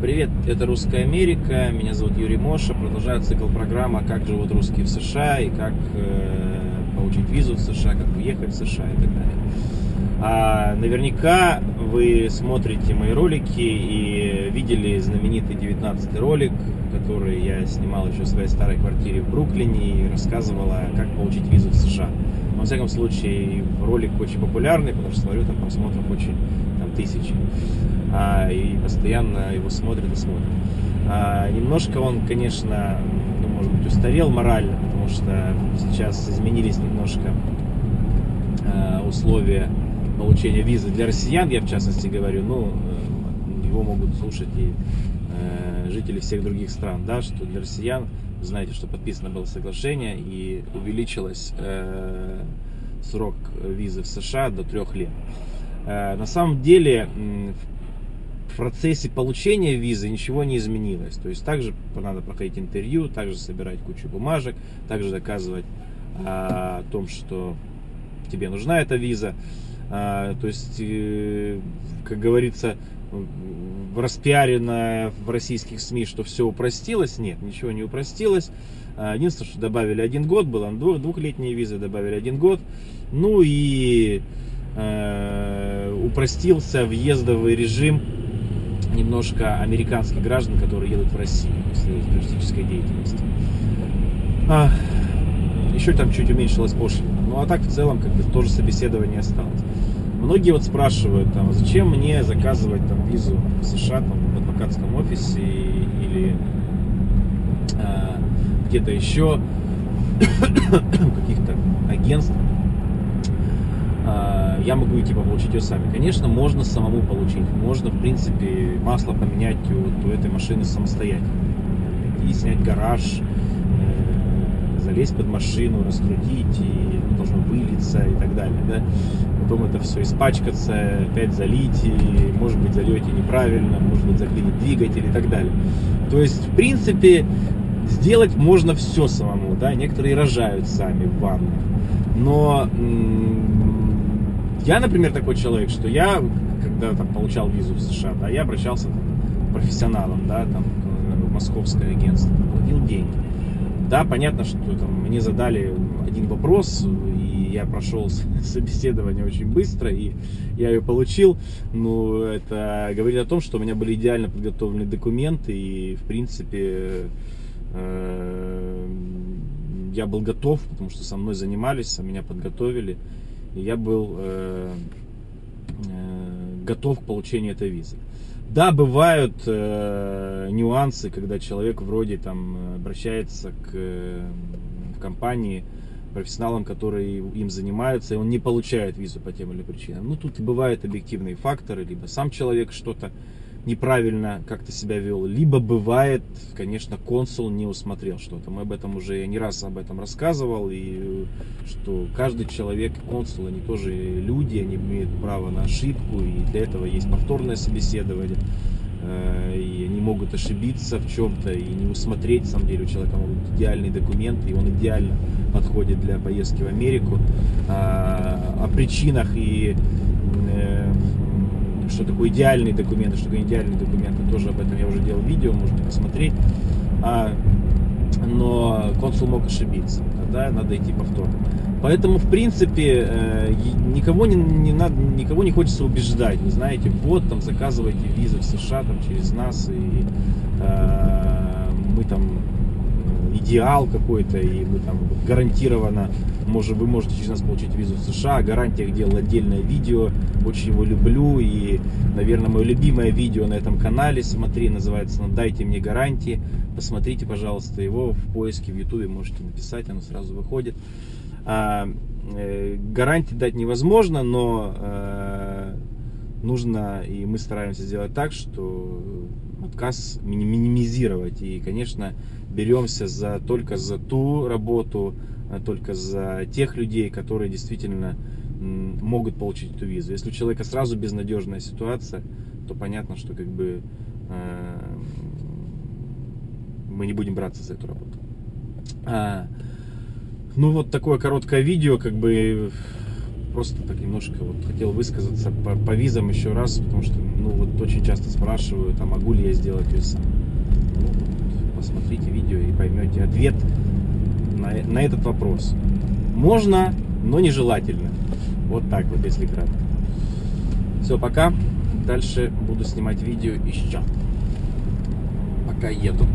Привет, это Русская Америка, меня зовут Юрий Моша, продолжаю цикл программа «Как живут русские в США» и как э, получить визу в США, как уехать в США и так далее. А, наверняка вы смотрите мои ролики и видели знаменитый 19 ролик, который я снимал еще в своей старой квартире в Бруклине и рассказывала, как получить визу в США. Во всяком случае, ролик очень популярный, потому что смотрю, там просмотров очень там, тысячи а, и постоянно его смотрят и смотрят. А, немножко он, конечно, ну, может быть, устарел морально, потому что сейчас изменились немножко а, условия получения визы для россиян, я в частности говорю, ну, э, его могут слушать и э, жители всех других стран, да, что для россиян, знаете, что подписано было соглашение и увеличилось э, срок визы в США до трех лет. Э, на самом деле, процессе получения визы ничего не изменилось. То есть также надо проходить интервью, также собирать кучу бумажек, также доказывать а, о том, что тебе нужна эта виза. А, то есть, э, как говорится, распиарено в российских СМИ, что все упростилось. Нет, ничего не упростилось. А, единственное, что добавили один год, было двухлетние визы, добавили один год. Ну и э, упростился въездовый режим немножко американских граждан, которые едут в Россию после туристической деятельности. А, еще там чуть уменьшилась пошлина. Ну а так в целом как бы тоже собеседование осталось. Многие вот спрашивают, там, зачем мне заказывать там визу в США там, в адвокатском офисе или а, где-то еще каких-то агентств я могу типа получить ее сами. Конечно, можно самому получить. Можно, в принципе, масло поменять у, у этой машины самостоятельно. И снять гараж, э, залезть под машину, раскрутить, и ну, должно вылиться и так далее. Да? Потом это все испачкаться, опять залить, и, может быть, зальете неправильно, может быть, заклинит двигатель и так далее. То есть, в принципе, сделать можно все самому. Да? Некоторые рожают сами в ваннах. Но я, например, такой человек, что я, когда там получал визу в США, да, я обращался там, к профессионалам, да, там, в московское агентство, платил деньги. Да, понятно, что там мне задали один вопрос, и я прошел собеседование очень быстро, и я ее получил. Но это говорит о том, что у меня были идеально подготовлены документы, и, в принципе, э, я был готов, потому что со мной занимались, меня подготовили я был э, э, готов к получению этой визы. Да, бывают э, нюансы, когда человек вроде там обращается к э, компании профессионалам, которые им занимаются, и он не получает визу по тем или причинам. Ну, тут бывают объективные факторы, либо сам человек что-то неправильно как-то себя вел, либо бывает, конечно, консул не усмотрел что-то. Мы об этом уже, я не раз об этом рассказывал, и что каждый человек, консул, они тоже люди, они имеют право на ошибку, и для этого есть повторное собеседование, э, и они могут ошибиться в чем-то и не усмотреть, на самом деле, у человека могут быть идеальные документы, и он идеально подходит для поездки в Америку. А, о причинах и э, что такое идеальные документы, что такое идеальные документы, тоже об этом я уже делал видео, можете посмотреть. А, но консул мог ошибиться, тогда надо идти повторно. Поэтому, в принципе, э, никого не, не надо, никого не хочется убеждать. Вы знаете, вот там заказывайте визы в США там, через нас, и э, мы там идеал какой-то, и мы там гарантированно, может, вы можете через нас получить визу в США, гарантия делал отдельное видео, очень его люблю, и, наверное, мое любимое видео на этом канале, смотри, называется ну, «Дайте мне гарантии», посмотрите, пожалуйста, его в поиске в ютубе можете написать, оно сразу выходит. А, э, гарантии дать невозможно, но э, нужно, и мы стараемся сделать так, что отказ минимизировать. И, конечно, беремся за, только за ту работу, а только за тех людей, которые действительно могут получить эту визу. Если у человека сразу безнадежная ситуация, то понятно, что как бы э, мы не будем браться за эту работу. А, ну вот такое короткое видео, как бы просто так немножко вот хотел высказаться по, по визам еще раз, потому что ну вот очень часто спрашивают, а могу ли я сделать ее. Ну, вот, посмотрите видео и поймете ответ на, на этот вопрос. Можно, но нежелательно. Вот так вот, если кратко. Все, пока. Дальше буду снимать видео еще. Пока еду.